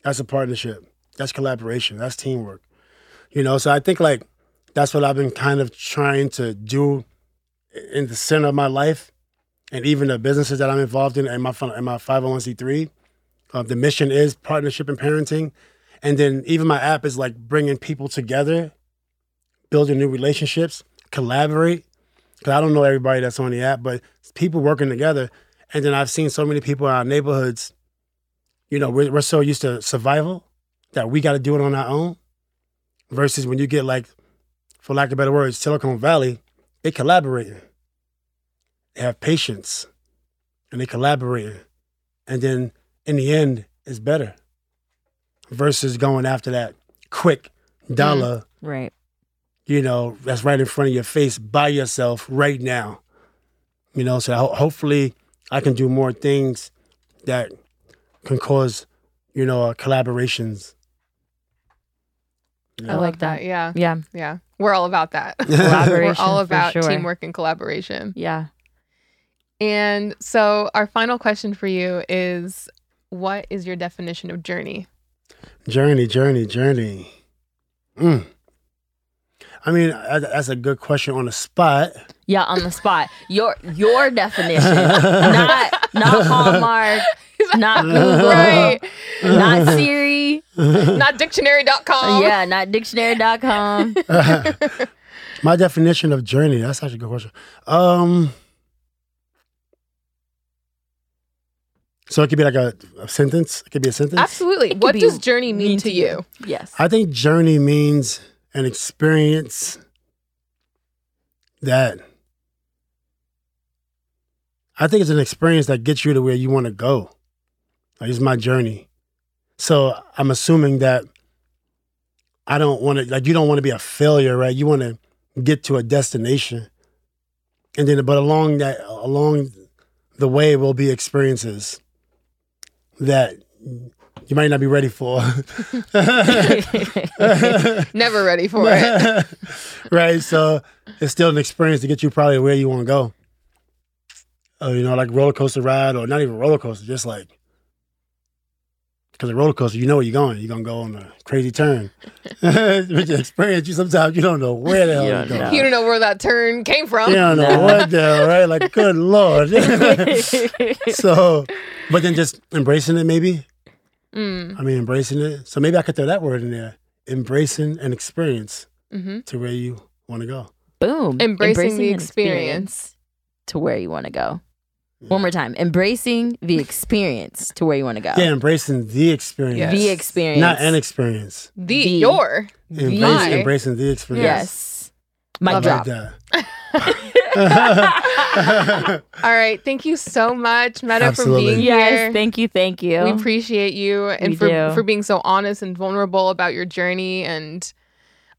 that's a partnership. That's collaboration. That's teamwork. You know, so I think like that's what I've been kind of trying to do in the center of my life, and even the businesses that I'm involved in, and my and my 501c3. Uh, the mission is partnership and parenting, and then even my app is like bringing people together, building new relationships, collaborate. Because I don't know everybody that's on the app, but people working together. And then I've seen so many people in our neighborhoods. You know, we're, we're so used to survival that we got to do it on our own. Versus when you get like for lack of better words, Silicon Valley, they collaborate. They have patience and they collaborate. And then in the end, it's better versus going after that quick mm, dollar, Right. You know, that's right in front of your face by yourself right now. You know, so ho- hopefully I can do more things that can cause, you know, uh, collaborations. You I like that. Yeah. Yeah. Yeah. We're all about that. Collaboration. We're all about sure. teamwork and collaboration. Yeah. And so, our final question for you is what is your definition of journey? Journey, journey, journey. Mm. I mean, uh, that's a good question on the spot. Yeah, on the spot. Your your definition. not not Hallmark, not Google, right. not Siri. Not dictionary.com. Yeah, not dictionary.com. My definition of journey, that's actually a good question. Um, so it could be like a, a sentence. It could be a sentence. Absolutely. could What does journey mean, to you? Yes. I think journey means an experience that I think it's an experience that gets you to where you want to go. Like it's my journey. So I'm assuming that I don't want to like you don't want to be a failure, right? You want to get to a destination. And then but along that along the way will be experiences that you might not be ready for. Never ready for it. right? So it's still an experience to get you probably where you want to go. Uh, you know, like roller coaster ride, or not even roller coaster, just like because a roller coaster, you know where you're going. You're gonna go on a crazy turn. With your experience, you sometimes you don't know where the hell You you're going. You don't know where that turn came from. You don't know No. what the hell, right? Like, good lord. so, but then just embracing it, maybe. Mm, I mean, embracing it. So maybe I could throw that word in there: embracing an experience hmm to where you want to go. Boom. Embracing the an experience. to where you want to go. One more time. Embracing the experience to where you want to go. Yeah, embracing the experience, Yes. The experience. not an experience. The, The- your. Embrace, My. embracing the experience. Yes. Mic Love drop. Like All right. Thank you so much, Metta, Absolutely. for being Yes. here. Thank you. Thank you. We appreciate you and We for do. for being so honest and vulnerable about your journey and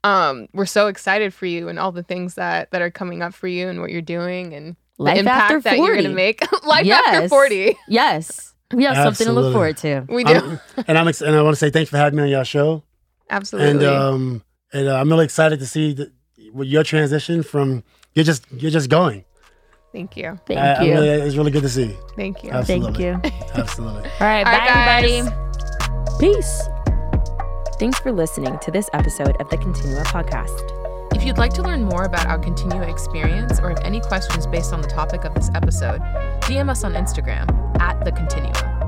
um we're so excited for you and all the things that that are coming up for you and what you're doing and Life the impact after that 40. you're going to make life after Yes. 40. Yes. We have something to look forward to. We do. I'm- and I'm ex- and I want to say thanks for having me on your show. Absolutely. And um and uh, I'm really excited to see the, with your transition from you're just you're just going. Thank you. Thank I- I you. really- it's really good to see. You. Thank you. Absolutely. Thank you. Absolutely. All right. All bye, guys. everybody. Peace. Thanks for listening to this episode of the Continua podcast. If you'd like to learn more about our Continua experience or have any questions based on the topic of this episode, DM us on Instagram at The Continua.